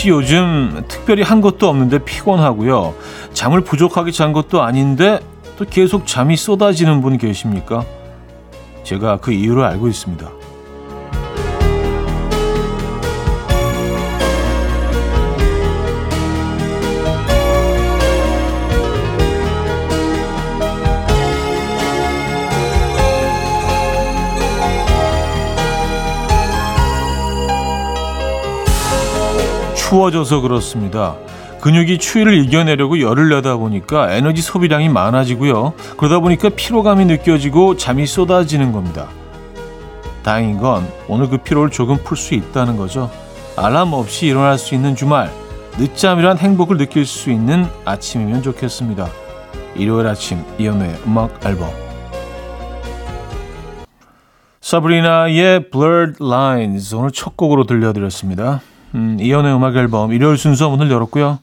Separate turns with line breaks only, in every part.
혹시 요즘 특별히 한 것도 없는데 피곤하고요. 잠을 부족하게 잔 것도 아닌데 또 계속 잠이 쏟아지는 분 계십니까? 제가 그 이유를 알고 있습니다. 추워져서 그렇습니다. 근육이 추위를 이겨내려고 열을 내다 보니까 에너지 소비량이 많아지고요. 그러다 보니까 피로감이 느껴지고 잠이 쏟아지는 겁니다. 다행인 건 오늘 그 피로를 조금 풀 수 있다는 거죠. 알람 없이 일어날 수 있는 주말, 늦잠이란 행복을 느낄 수 있는 아침이면 좋겠습니다. 일요일 아침 이연우의 음악 앨범 사브리나의 Blurred Lines 오늘 첫 곡으로 들려드렸습니다. 음, 이연의 음악 앨범 일요일 순서 문을 열었고요.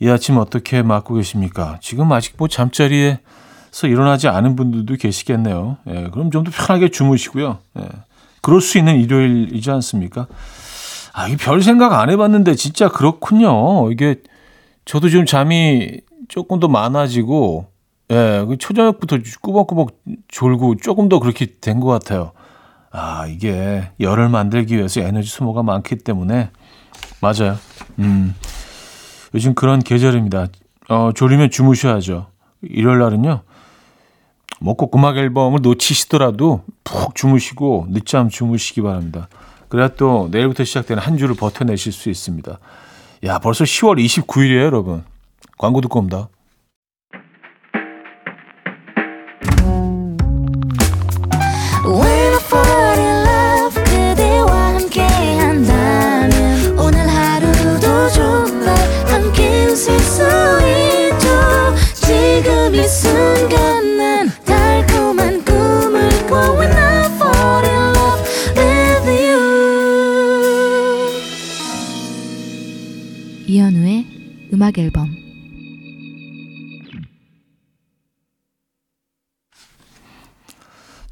이 아침 어떻게 맞고 계십니까? 지금 아직 뭐 잠자리에서 일어나지 않은 분들도 계시겠네요. 예, 그럼 좀 더 편하게 주무시고요. 예, 그럴 수 있는 일요일이지 않습니까? 아, 이별 생각 안 해봤는데 진짜 그렇군요. 이게 저도 좀 잠이 조금 더 많아지고, 예, 그 초저녁부터 꾸벅꾸벅 졸고 조금 더 그렇게 된 것 같아요. 아, 이게 열을 만들기 위해서 에너지 소모가 많기 때문에 맞아요. 음. 요즘 그런 계절입니다. 어, 졸리면 주무셔야죠. 일요일 날은요. 먹고 음악 앨범을 놓치시더라도 푹 주무시고 늦잠 주무시기 바랍니다. 그래야 또 내일부터 시작되는 한 주를 버텨내실 수 있습니다. 야, 벌써 10월 29일이에요, 여러분. 광고 듣고 옵니다.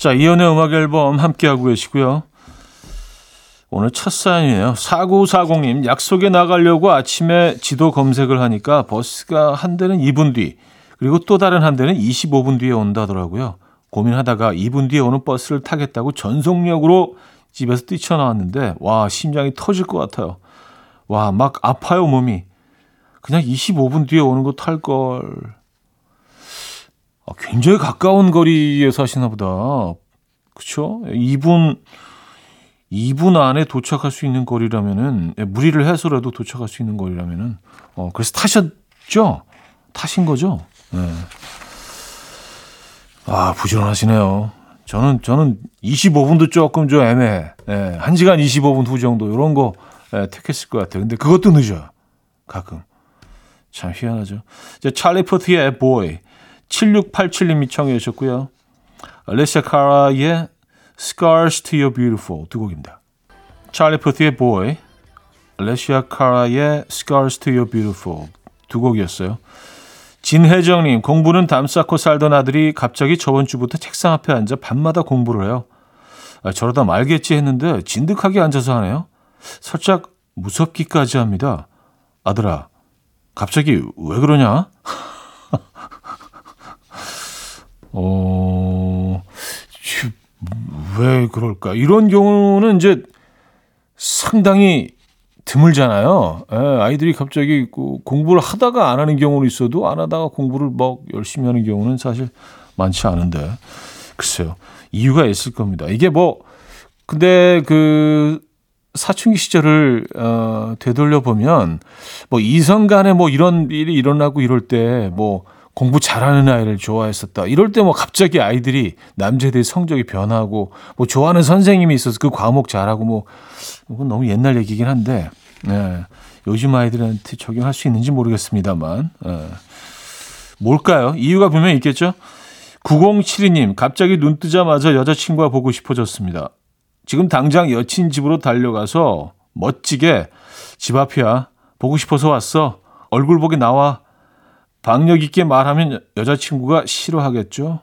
자, 이연의 음악 앨범 함께하고 계시고요. 오늘 첫 사연이네요. 4940님, 약속에 나가려고 아침에 지도 검색을 하니까 버스가 한 대는 2분 뒤, 그리고 또 다른 한 대는 25분 뒤에 온다더라고요. 고민하다가 2분 뒤에 오는 버스를 타겠다고 전속력으로 집에서 뛰쳐나왔는데, 와, 심장이 터질 것 같아요. 와, 막 아파요, 몸이. 그냥 25분 뒤에 오는 거 탈 걸. 아, 굉장히 가까운 거리에 사시나 보다. 그쵸? 2분, 2분 안에 도착할 수 있는 거리라면은, 예, 무리를 해서라도 도착할 수 있는 거리라면은, 어, 그래서 타셨죠? 타신 거죠? 네. 아, 부지런하시네요. 저는, 저는 25분도 조금 좀 애매해. 예, 1시간 25분 후 정도, 이런 거, 예, 택했을 것 같아요. 근데 그것도 늦어요. 가끔. 참 희한하죠. 이제 찰리 포트의 보이 7687님이 청해 주셨고요. 알레시아 카라의 Scars to Your Beautiful 두 곡입니다. 찰리 포트의 보이, 알레시아 카라의 Scars to Your Beautiful 두 곡이었어요. 진혜정님, 공부는 담 쌓고 살던 아들이 갑자기 저번 주부터 책상 앞에 앉아 밤마다 공부를 해요. 아, 저러다 말겠지 했는데 진득하게 앉아서 하네요. 살짝 무섭기까지 합니다. 아들아, 갑자기 왜 그러냐? 어, 왜 그럴까? 이런 경우는 이제 상당히 드물잖아요. 예, 아이들이 갑자기 공부를 하다가 안 하는 경우는 있어도 안 하다가 공부를 막 열심히 하는 경우는 사실 많지 않은데. 글쎄요. 이유가 있을 겁니다. 이게 뭐, 근데 그 사춘기 시절을 어, 되돌려 보면 뭐 이성 간에 뭐 이런 일이 일어나고 이럴 때뭐 공부 잘하는 아이를 좋아했었다. 이럴 때 뭐 갑자기 아이들이 남자들이 성적이 변하고 뭐 좋아하는 선생님이 있어서 그 과목 잘하고 뭐 이건 너무 옛날 얘기긴 한데 네. 요즘 아이들한테 적용할 수 있는지 모르겠습니다만 네. 뭘까요? 이유가 분명히 있겠죠. 9072님 갑자기 눈 뜨자마자 여자친구가 보고 싶어졌습니다. 지금 당장 여친 집으로 달려가서 멋지게 집 앞이야. 보고 싶어서 왔어. 얼굴 보기 나와. 박력 있게 말하면 여자친구가 싫어하겠죠?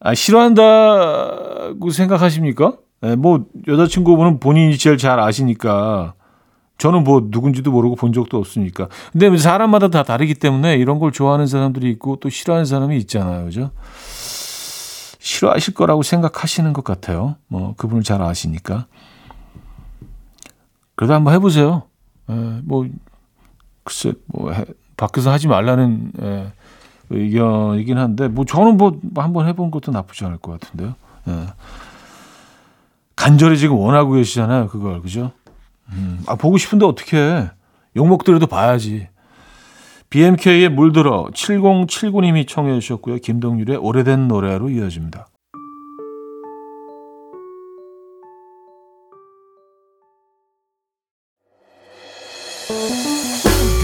아, 싫어한다고 생각하십니까? 예, 뭐 여자친구분은 본인이 제일 잘 아시니까 저는 뭐 누군지도 모르고 본 적도 없으니까. 근데 사람마다 다 다르기 때문에 이런 걸 좋아하는 사람들이 있고 또 싫어하는 사람이 있잖아요. 그죠? 싫어하실 거라고 생각하시는 것 같아요. 뭐 그분을 잘 아시니까. 그래도 한번 해보세요. 에, 예, 뭐 글쎄 뭐 해, 밖에서 하지 말라는 에, 예, 의견이긴 한데 뭐 저는 뭐 한번 해본 것도 나쁘지 않을 것 같은데요. 에. 간절히 지금 원하고 계시잖아요. 그걸 그죠? 음, 아 보고 싶은데 어떻게 욕먹더라도 봐야지. BMK의 물들어 7079님이 청해 주셨고요. 김동률의 오래된 노래로 이어집니다.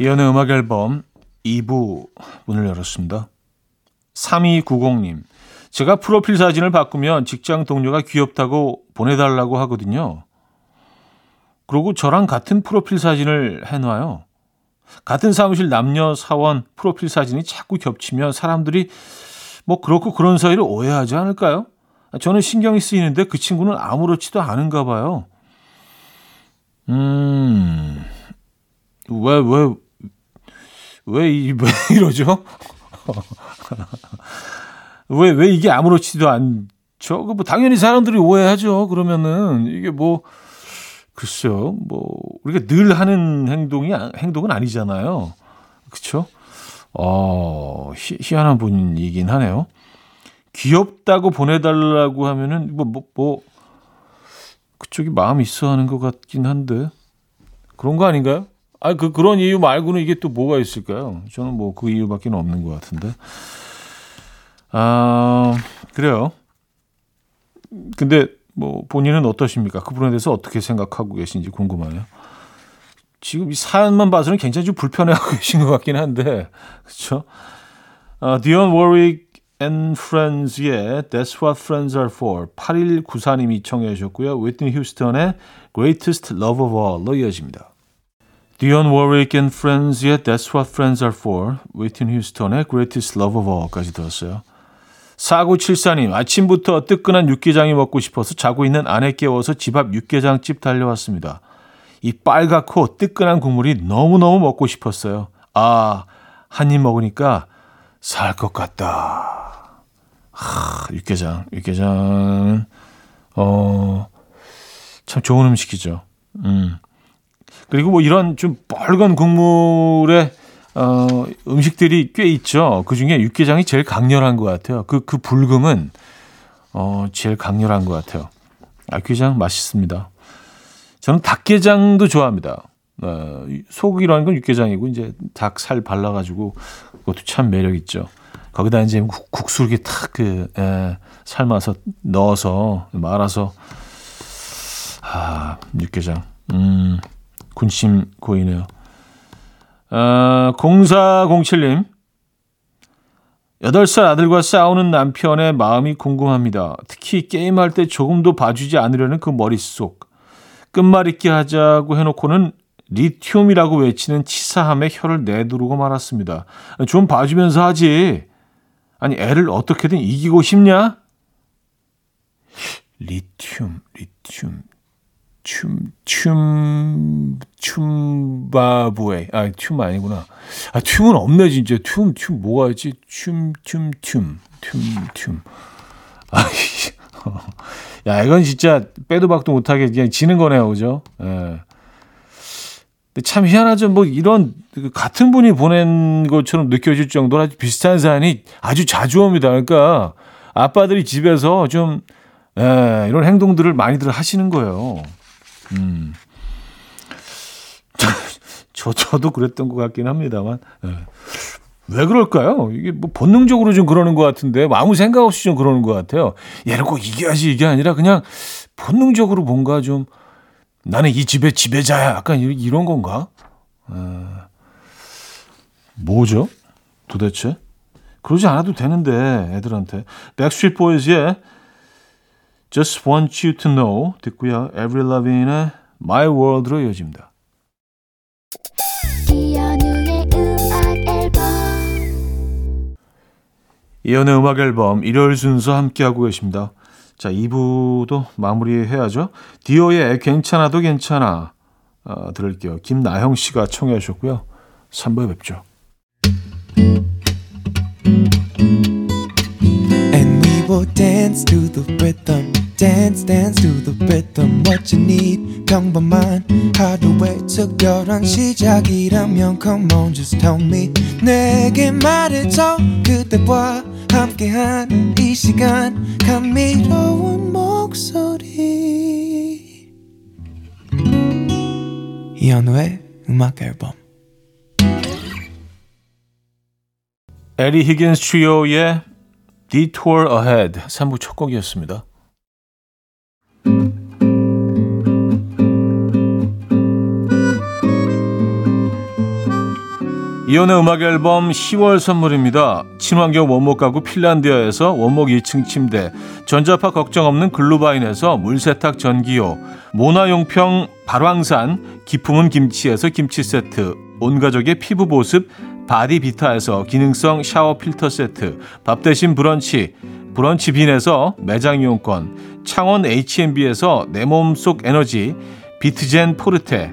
이현우의 음악 앨범 2부 문을 열었습니다. 3290님 제가 프로필 사진을 바꾸면 직장 동료가 귀엽다고 보내달라고 하거든요. 그리고 저랑 같은 프로필 사진을 해놔요. 같은 사무실 남녀 사원 프로필 사진이 자꾸 겹치면 사람들이 뭐 그렇고 그런 사이를 오해하지 않을까요? 저는 신경이 쓰이는데 그 친구는 아무렇지도 않은가 봐요. 음, 왜, 왜, 왜, 이, 왜 이러죠? 왜, 왜 이게 아무렇지도 않죠? 그 뭐, 당연히 사람들이 오해하죠. 그러면은, 이게 뭐, 글쎄요, 뭐, 우리가 늘 하는 행동이, 행동은 아니잖아요. 그쵸? 어, 희, 희한한 분이긴 하네요. 귀엽다고 보내달라고 하면은, 뭐, 뭐, 뭐, 그쪽이 마음이 있어 하는 것 같긴 한데 그런 거 아닌가요? 아, 그 그런 이유 말고는 이게 또 뭐가 있을까요? 저는 뭐 그 이유밖에 없는 것 같은데. 아, 그래요. 근데 뭐 본인은 어떠십니까? 그 부분에 대해서 어떻게 생각하고 계신지 궁금하네요. 지금 이 사연만 봐서는 굉장히 좀 불편해하고 계신 것 같긴 한데, 그렇죠? 어, 디온 워릭 and Friends의 That's What Friends Are For 8194님이 청해 주셨고요. 위트니 휴스턴의 Greatest Love of All로 이어집니다. 디온 워릭 앤 프렌즈의 That's What Friends Are For, 위트니 휴스턴의 Greatest Love of All까지 들었어요. 4974님, 아침부터 뜨끈한 육개장이 먹고 싶어서 자고 있는 아내 깨워서 집 앞 육개장집 달려왔습니다. 이 빨갛고 뜨끈한 국물이 너무너무 먹고 싶었어요. 아, 한 입 먹으니까 살 것 같다. 하, 육개장. 육개장은, 어, 참 좋은 음식이죠. 음. 그리고 뭐 이런 좀 빨간 국물의, 어, 음식들이 꽤 있죠. 그 중에 육개장이 제일 강렬한 것 같아요. 그, 그 불금은, 어, 제일 강렬한 것 같아요. 아, 육개장 맛있습니다. 저는 닭게장도 좋아합니다. 어, 소고기라는 건 육개장이고, 이제 닭 살 발라가지고, 그것도 참 매력 있죠. 거기다 이제 국 수 이렇게 탁그 예, 삶아서 넣어서 말아서 아 육개장 음 군침 고이네요. 아, 0407님 8살 아들과 싸우는 남편의 마음이 궁금합니다. 특히 게임할 때 조금도 봐주지 않으려는 그 머릿속. 끝말잇기 하자고 해놓고는 리튬이라고 외치는 치사함에 혀를 내두르고 말았습니다. 좀 봐주면서 하지. 아니, 애를 어떻게든 이기고 싶냐? 리튬, 리튬, 춤, 춤, 춤바부에. 아, 춤 아니구나. 아, 춤은 없네, 진짜. 춤, 춤, 뭐가 있지? 춤, 춤, 춤, 춤, 춤. 아, 야, 이건 진짜 빼도 박도 못하게 그냥 지는 거네요, 그죠? 예. 참 희한하죠. 뭐 이런 그 같은 분이 보낸 것처럼 느껴질 정도로 아주 비슷한 사연이 아주 자주 옵니다. 그러니까 아빠들이 집에서 좀 에, 이런 행동들을 많이들 하시는 거예요. 음. 저, 저도 그랬던 것 같긴 합니다만. 에. 왜 그럴까요? 이게 뭐 본능적으로 좀 그러는 것 같은데 아무 생각 없이 좀 그러는 것 같아요. 얘는 꼭 이겨야지 이게 아니라 그냥 본능적으로 뭔가 좀 나는 이 집의 지배자야. 약간 이런 건가? 에, 뭐죠? 도대체? 그러지 않아도 되는데 애들한테. 백스트리트 보이즈의 Just Want You To Know 듣고요. Avril Lavigne의 My World로 이어집니다. 이연의 음악 앨범 일요일 순서 함께하고 계십니다. 자, 2부도 마무리해야죠. 디오의 괜찮아도 괜찮아 어, 들을게요. 김나형 씨가 청해 주셨고요. 3부에 뵙죠. Dance to the rhythm. dance dance to the rhythm what you need 평범한 하루의 특별한 시작이라면 come on just tell me 내게 말해줘 그대와 함께한 이 시간 감미로운 목소리 이현우의 음악 앨범 에리 히긴스 트리오의 Detour Ahead 3부 첫 곡이었습니다. 이현우의 음악 앨범 10월 선물입니다. 친환경 원목 가구 핀란디아에서 원목 2층 침대, 전자파 걱정 없는 글루바인에서 물세탁 전기요, 모나용평 발왕산 기 품은 김치에서 김치 세트, 온 가족의 피부 보습 바디비타에서 기능성 샤워 필터 세트, 밥 대신 브런치, 브런치 빈에서 매장 이용권, 창원 H&B에서 내 몸속 에너지, 비트젠 포르테,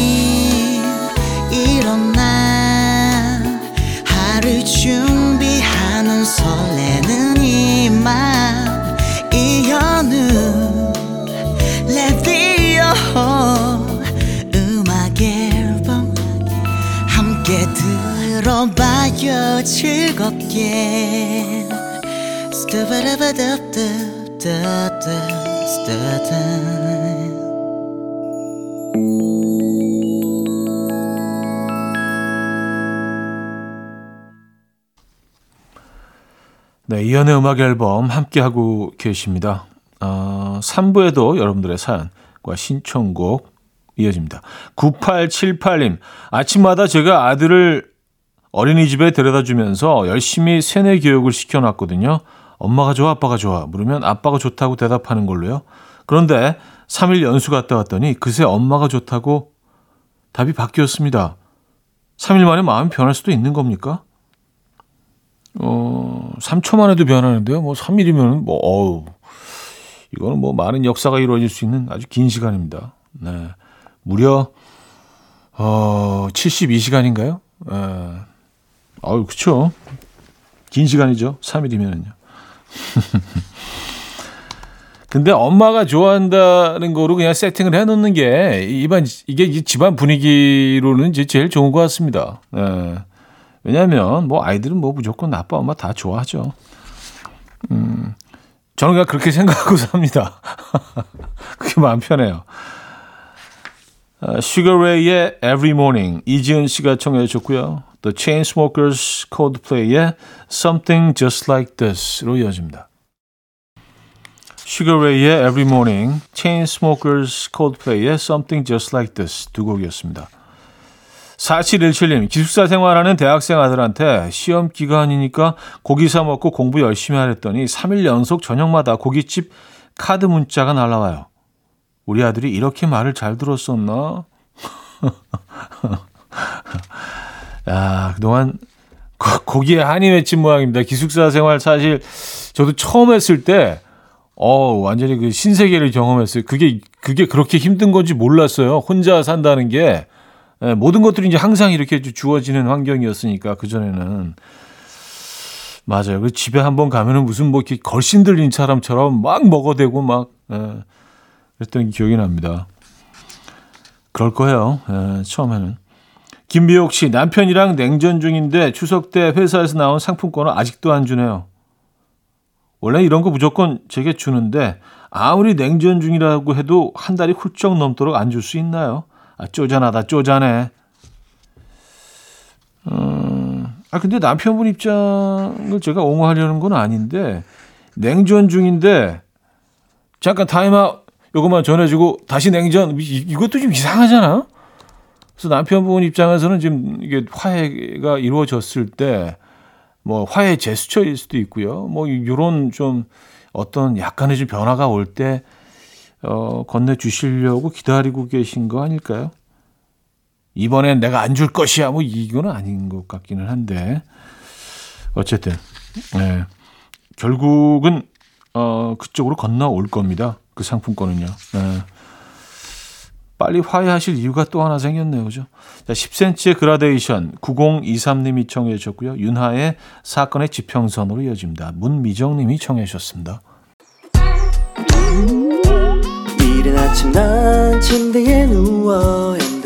네, 이연의 음악 앨범 함께하고 계십니다. 어, 3부에도 여러분들의 사연과 신청곡 이어집니다. 9878님, 아침마다 제가 아들을 어린이집에 데려다 주면서 열심히 세뇌 교육을 시켜놨거든요. 엄마가 좋아, 아빠가 좋아. 물으면 아빠가 좋다고 대답하는 걸로요. 그런데 3일 연수 갔다 왔더니 그새 엄마가 좋다고 답이 바뀌었습니다. 3일 만에 마음이 변할 수도 있는 겁니까? 어, 3초 만 에도 변하는데요. 뭐 3일이면 뭐, 어우, 이거는 뭐 많은 역사가 이루어질 수 있는 아주 긴 시간입니다. 네. 무려, 어, 72시간인가요? 에, 아유, 그쵸. 긴 시간이죠. 3일이면은요. 근데 엄마가 좋아한다는 거로 그냥 세팅을 해놓는 게 이반 이게 집안 분위기로는 이제 제일 좋은 것 같습니다. 예. 왜냐하면 뭐 아이들은 뭐 무조건 아빠 엄마 다 좋아하죠. 음, 저는 그냥 그렇게 생각하고 삽니다. 그게 마음 편해요. 슈거레이의 Every Morning 이지은 씨가 청해 주셨고요. The Chainsmokers Coldplay의 Something Just Like This로 이어집니다. Ray의 Every Morning, Chainsmokers Coldplay의 Something Just Like This 두 곡이었습니다. 4717님, 기숙사 생활하는 대학생 아들한테 시험 기간이니까 고기 사 먹고 공부 열심히 하랬더니 3일 연속 저녁마다 고깃집 카드 문자가 날라와요. 우리 아들이 이렇게 말을 잘 들었었나? 야, 그동안 거기에 한이 맺힌 모양입니다. 기숙사 생활 사실 저도 처음 했을 때, 어, 완전히 그 신세계를 경험했어요. 그게, 그게 그렇게 힘든 건지 몰랐어요. 혼자 산다는 게. 예, 모든 것들이 이제 항상 이렇게 주어지는 환경이었으니까, 그전에는. 맞아요. 그 집에 한번 가면은 무슨 뭐 이렇게 걸신 들린 사람처럼 막 먹어대고 막, 예, 그랬던 기억이 납니다. 그럴 거예요. 예, 처음에는. 김미옥 씨, 남편이랑 냉전 중인데 추석 때 회사에서 나온 상품권을 아직도 안 주네요. 원래 이런 거 무조건 제게 주는데 아무리 냉전 중이라고 해도 한 달이 훌쩍 넘도록 안 줄 수 있나요? 아, 쪼잔하다, 쪼잔해. 음, 아, 근데 남편분 입장을 제가 옹호하려는 건 아닌데, 냉전 중인데, 잠깐 타임아웃, 요것만 전해주고, 다시 냉전, 이, 이것도 좀 이상하잖아? 그래서 남편분 입장에서는 지금 이게 화해가 이루어졌을 때, 뭐, 화해 제스처일 수도 있고요. 뭐, 요런 좀 어떤 약간의 좀 변화가 올 때, 어, 건네 주시려고 기다리고 계신 거 아닐까요? 이번엔 내가 안 줄 것이야. 뭐 이거는 아닌 것 같기는 한데 어쨌든 네. 결국은 어 그쪽으로 건너올 겁니다. 그 상품권은요. 네. 빨리 화해하실 이유가 또 하나 생겼네요. 그죠? 자, 10cm의 그라데이션 9023님이 청해 주셨고요. 윤하의 사건의 지평선으로 이어집니다. 문미정 님이 청해 주셨습니다. 이른 아침 난 침대에 누워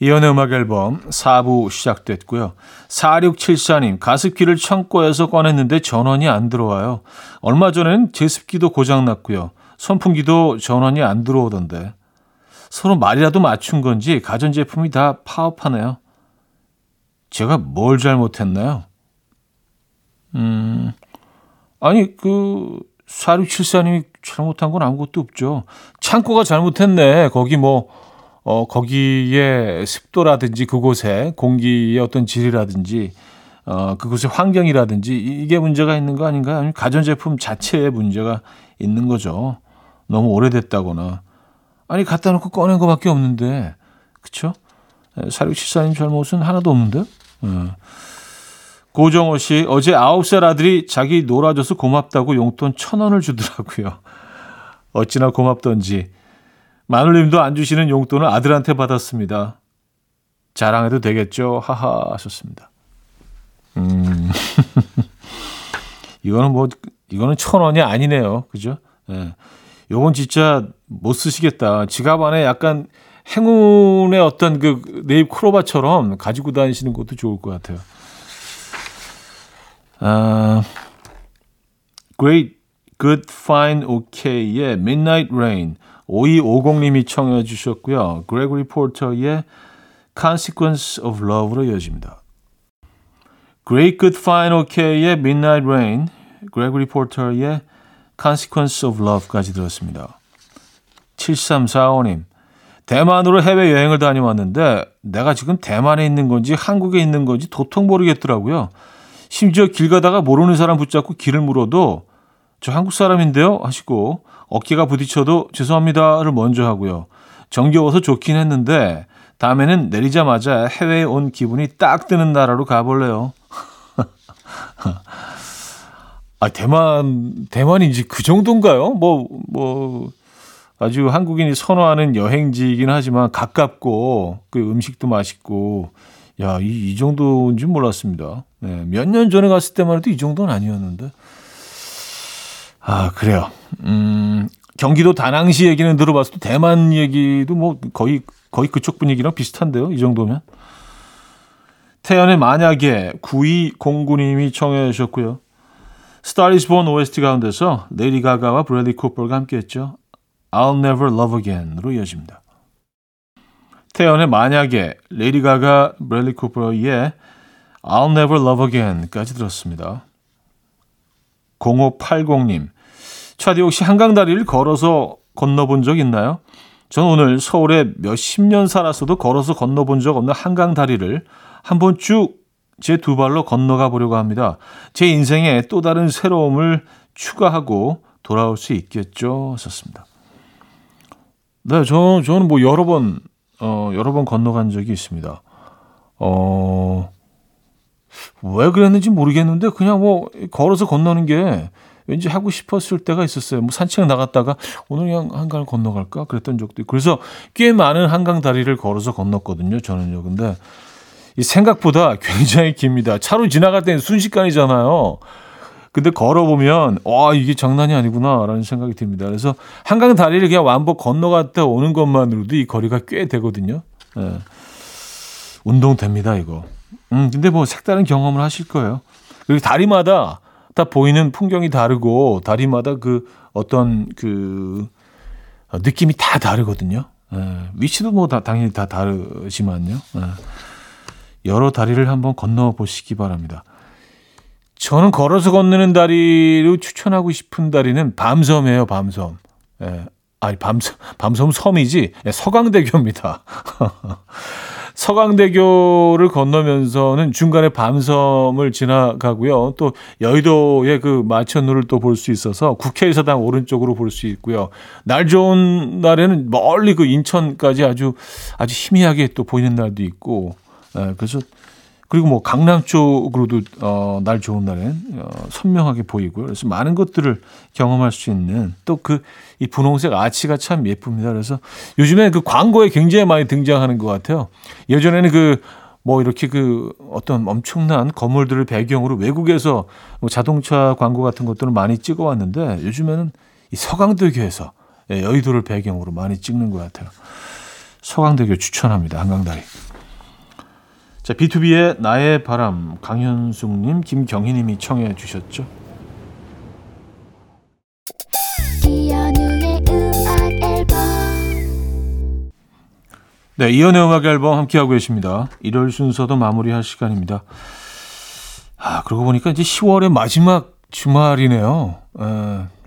이연의 음악 앨범 4부 시작됐고요. 4674님, 가습기를 창고에서 꺼냈는데 전원이 안 들어와요. 얼마 전엔 제습기도 고장났고요. 선풍기도 전원이 안 들어오던데. 서로 말이라도 맞춘 건지 가전제품이 다 파업하네요. 제가 뭘 잘못했나요? 음, 아니, 그, 4674님이 잘못한 건 아무것도 없죠. 창고가 잘못했네. 거기 뭐, 어, 거기에 습도라든지 그곳에 공기의 어떤 질이라든지 어, 그곳의 환경이라든지 이게 문제가 있는 거 아닌가요? 아니면 가전제품 자체에 문제가 있는 거죠. 너무 오래됐다거나. 아니, 갖다 놓고 꺼낸 것밖에 없는데. 그쵸? 사육칠사님 잘못은 하나도 없는데? 어. 고정호 씨, 어제 아홉 살 아들이 자기 놀아줘서 고맙다고 용돈 천 원을 주더라고요. 어찌나 고맙던지. 마눌님도 안 주시는 용돈을 아들한테 받았습니다. 자랑해도 되겠죠? 하하 하셨습니다. 음. 이거는 뭐 이거는 천 원이 아니네요. 그죠? 예. 요건 진짜 못 쓰시겠다. 지갑 안에 약간 행운의 어떤 그 네잎 크로바처럼 가지고 다니시는 것도 좋을 것 같아요. 아, Great, Good, Fine, OK의 Midnight Rain. 5250님이 청해 주셨고요. 그레고리 포터의 Consequence of Love로 이어집니다. Great Good Fine OK의 Midnight Rain, 그레고리 포터의 Consequence of Love까지 들었습니다. 7345님, 대만으로 해외여행을 다녀왔는데 내가 지금 대만에 있는 건지 한국에 있는 건지 도통 모르겠더라고요. 심지어 길 가다가 모르는 사람 붙잡고 길을 물어도 저 한국 사람인데요 하시고 어깨가 부딪혀도 죄송합니다를 먼저 하고요. 정겨워서 좋긴 했는데 다음에는 내리자마자 해외에 온 기분이 딱 드는 나라로 가볼래요. 아, 대만, 대만이 지그 정도인가요? 뭐, 뭐, 아주 한국인이 선호하는 여행지이긴 하지만 가깝고, 그 음식도 맛있고, 야, 이, 이 정도인지 몰랐습니다. 네, 몇 년 전에 갔을 때만 해도 이 정도는 아니었는데. 아, 그래요. 음, 경기도 다낭시 얘기는 들어봤어도 대만 얘기도 뭐 거의, 거의 그쪽 분위기랑 비슷한데요. 이 정도면. 태연의 만약에 9209님이 청해 주셨고요. Born OST 가운데서 레이디 가가와 브래디 쿠퍼가 함께했죠. I'll Never Love Again으로 이어집니다. 태연의 만약에 레이디 가가 브래디 쿠퍼의 I'll Never Love Again까지 들었습니다. 0580님 차디 혹시 한강다리를 걸어서 건너본 적 있나요? 전 오늘 서울에 몇십 년 살았어도 걸어서 건너본 적 없는 한강다리를 한번 쭉 제 두 발로 건너가 보려고 합니다. 제 인생에 또 다른 새로움을 추가하고 돌아올 수 있겠죠. 썼습니다. 네, 저, 저는 뭐 여러 번, 어, 여러 번 건너간 적이 있습니다. 어, 왜 그랬는지 모르겠는데 그냥 뭐 걸어서 건너는 게 왠지 하고 싶었을 때가 있었어요. 뭐 산책 나갔다가 오늘 그냥 한강을 건너갈까 그랬던 적도 있고 그래서 꽤 많은 한강 다리를 걸어서 건넜거든요. 저는요. 근데 이 생각보다 굉장히 깁니다. 차로 지나갈 때는 순식간이잖아요. 근데 걸어보면 와 이게 장난이 아니구나라는 생각이 듭니다. 그래서 한강 다리를 그냥 완복 건너갔다 오는 것만으로도 이 거리가 꽤 되거든요. 네. 운동 됩니다 이거. 음 근데 뭐 색다른 경험을 하실 거예요. 그리고 다리마다 다 보이는 풍경이 다르고 다리마다 그 어떤 그 느낌이 다 다르거든요. 예, 위치도 뭐 다 당연히 다 다르지만요. 예, 여러 다리를 한번 건너 보시기 바랍니다. 저는 걸어서 건너는 다리로 추천하고 싶은 다리는 밤섬이에요. 밤섬. 예, 아니 밤섬 밤섬 섬이지 예, 서강대교입니다. 서강대교를 건너면서는 중간에 밤섬을 지나가고요. 또 여의도의 그 마천루를 또 볼 수 있어서 국회의사당 오른쪽으로 볼 수 있고요. 날 좋은 날에는 멀리 그 인천까지 아주 아주 희미하게 또 보이는 날도 있고. 예, 그래서 그리고 뭐 강남 쪽으로도 어, 날 좋은 날엔 어, 선명하게 보이고요. 그래서 많은 것들을 경험할 수 있는 또 그 이 분홍색 아치가 참 예쁩니다. 그래서 요즘에 그 광고에 굉장히 많이 등장하는 것 같아요. 예전에는 그 뭐 이렇게 그 어떤 엄청난 건물들을 배경으로 외국에서 뭐 자동차 광고 같은 것들을 많이 찍어왔는데 요즘에는 이 서강대교에서 예, 여의도를 배경으로 많이 찍는 것 같아요. 서강대교 추천합니다. 한강다리. 자, B2B의 나의 바람 강현숙님, 김경희님이 청해 주셨죠. 네, 이현우의 음악 앨범 함께하고 계십니다. 일월 순서도 마무리할 시간입니다. 아, 그러고 보니까 이제 10월의 마지막 주말이네요. 에,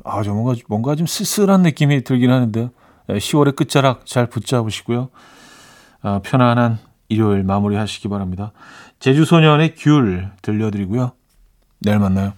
아, 저 뭔가, 뭔가 좀 쓸쓸한 느낌이 들긴 하는데 10월의 끝자락 잘 붙잡으시고요. 아, 편안한 일요일 마무리하시기 바랍니다. 제주소년의 귤 들려드리고요. 내일 만나요.